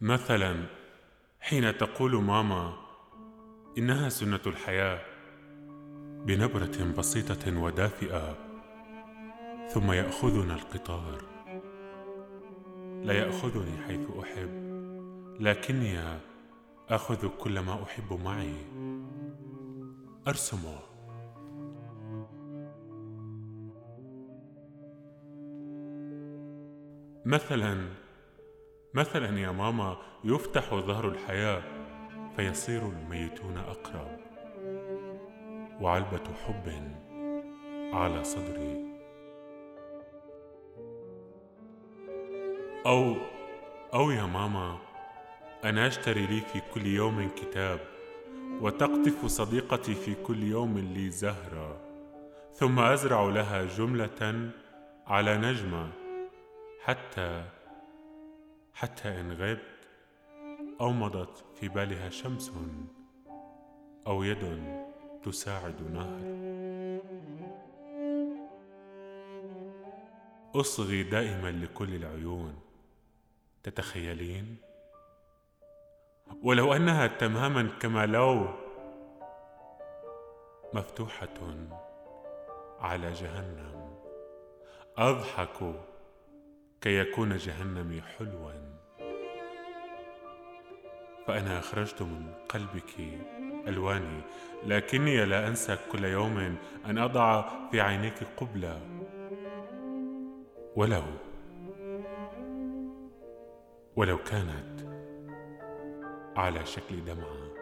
مثلا حين تقول ماما إنها سنة الحياة بنبرة بسيطة ودافئة ثم يأخذنا القطار. لا يأخذني حيث أحب لكني أخذ كل ما أحب معي. أرسمه. مثلا مثلا يا ماما يفتح ظهر الحياة فيصير الميتون أقرب. وعلبة حب على صدري. أو أو يا ماما أنا أشتري لي في كل يوم كتاب وتقطف صديقتي في كل يوم لي زهرة ثم أزرع لها جملة على نجمة حتى حتى إن غبت أو مضت في بالها شمس أو يد تساعد نهر. أصغي دائما لكل العيون تتخيلين؟ ولو أنها تماما كما لو مفتوحة على جهنم أضحك كي يكون جهنمي حلوا. فأنا أخرجت من قلبك ألواني لكني لا أنسى كل يوم أن أضع في عينيك قبلة. ولو ولو كانت على شكل دمعة.